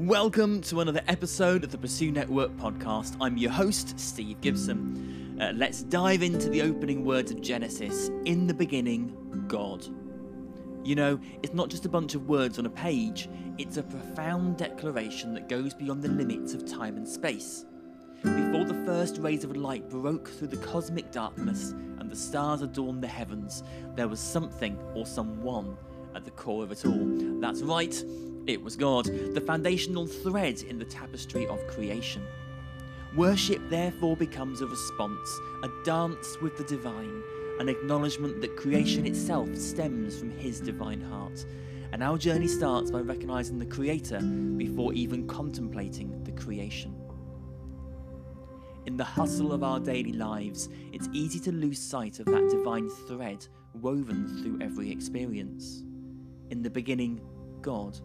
Welcome to another episode of the Pursue Network podcast. I'm your host, Steve Gibson. Uh, let's dive into the opening words of Genesis. In the beginning, God. You know, it's not just a bunch of words on a page, it's a profound declaration that goes beyond the limits of time and space. Before the first rays of light broke through the cosmic darkness and the stars adorned the heavens, there was something or someone at the core of it all. That's right, it was God, the foundational thread in the tapestry of creation. Worship therefore becomes a response, a dance with the divine, an acknowledgement that creation itself stems from His divine heart. And our journey starts by recognizing the Creator before even contemplating the creation. In the hustle of our daily lives, it's easy to lose sight of that divine thread woven through every experience. In the beginning, God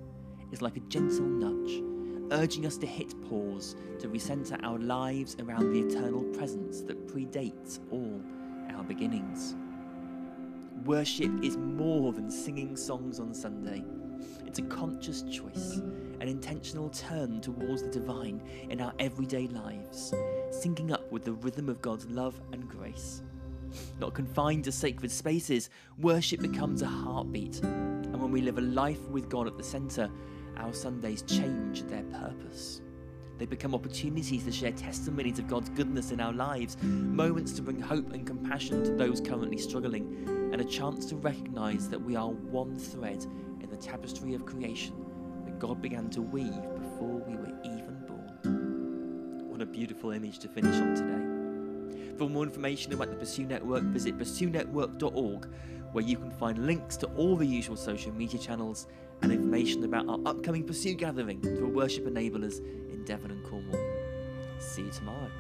is like a gentle nudge, urging us to hit pause to recenter our lives around the eternal presence that predates all our beginnings. Worship is more than singing songs on Sunday. It's a conscious choice, an intentional turn towards the divine in our everyday lives, syncing up with the rhythm of God's love and grace. Not confined to sacred spaces, worship becomes a heartbeat, and when we live a life with God at the centre, our Sundays change their purpose. They become opportunities to share testimonies of God's goodness in our lives, moments to bring hope and compassion to those currently struggling, and a chance to recognize that we are one thread in the tapestry of creation that God began to weave before we were even born. What a beautiful image to finish on today. For more information about the Pursue Network, visit pursuenetwork.org, where you can find links to all the usual social media channels and information about our upcoming Pursue gathering for worship enablers in Devon and Cornwall. See you tomorrow.